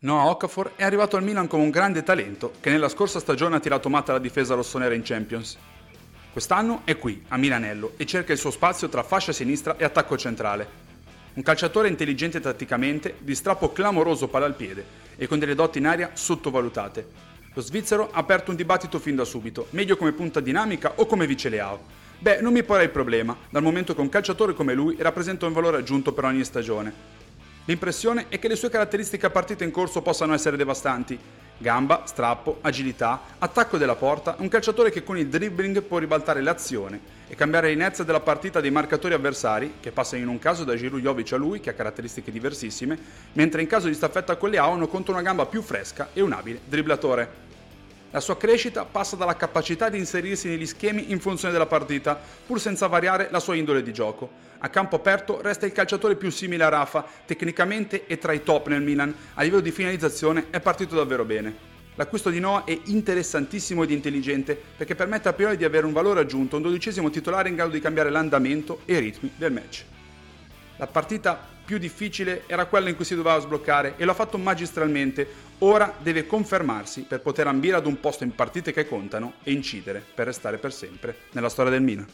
Noah Okafor è arrivato al Milan come un grande talento che nella scorsa stagione ha tirato matta la difesa rossonera in Champions. Quest'anno è qui, a Milanello, e cerca il suo spazio tra fascia sinistra e attacco centrale. Un calciatore intelligente tatticamente, di strappo clamoroso palla al piede e con delle doti in aria sottovalutate. Lo svizzero ha aperto un dibattito fin da subito, meglio come punta dinamica o come vice Leao. Beh, non mi porrei il problema, dal momento che un calciatore come lui rappresenta un valore aggiunto per ogni stagione. L'impressione è che le sue caratteristiche a partita in corso possano essere devastanti. Gamba, strappo, agilità, attacco della porta, un calciatore che con il dribbling può ribaltare l'azione e cambiare l'inerzia della partita dei marcatori avversari, che passano in un caso da Giroud Jovic a lui, che ha caratteristiche diversissime, mentre in caso di staffetta con le hanno contro una gamba più fresca e un abile dribblatore. La sua crescita passa dalla capacità di inserirsi negli schemi in funzione della partita, pur senza variare la sua indole di gioco. A campo aperto resta il calciatore più simile a Rafa, tecnicamente è tra i top nel Milan, a livello di finalizzazione è partito davvero bene. L'acquisto di Noah è interessantissimo ed intelligente perché permette a priori di avere un valore aggiunto, un dodicesimo titolare in grado di cambiare l'andamento e i ritmi del match. La partita più difficile era quella in cui si doveva sbloccare e lo ha fatto magistralmente. Ora deve confermarsi per poter ambire ad un posto in partite che contano e incidere per restare per sempre nella storia del Milan.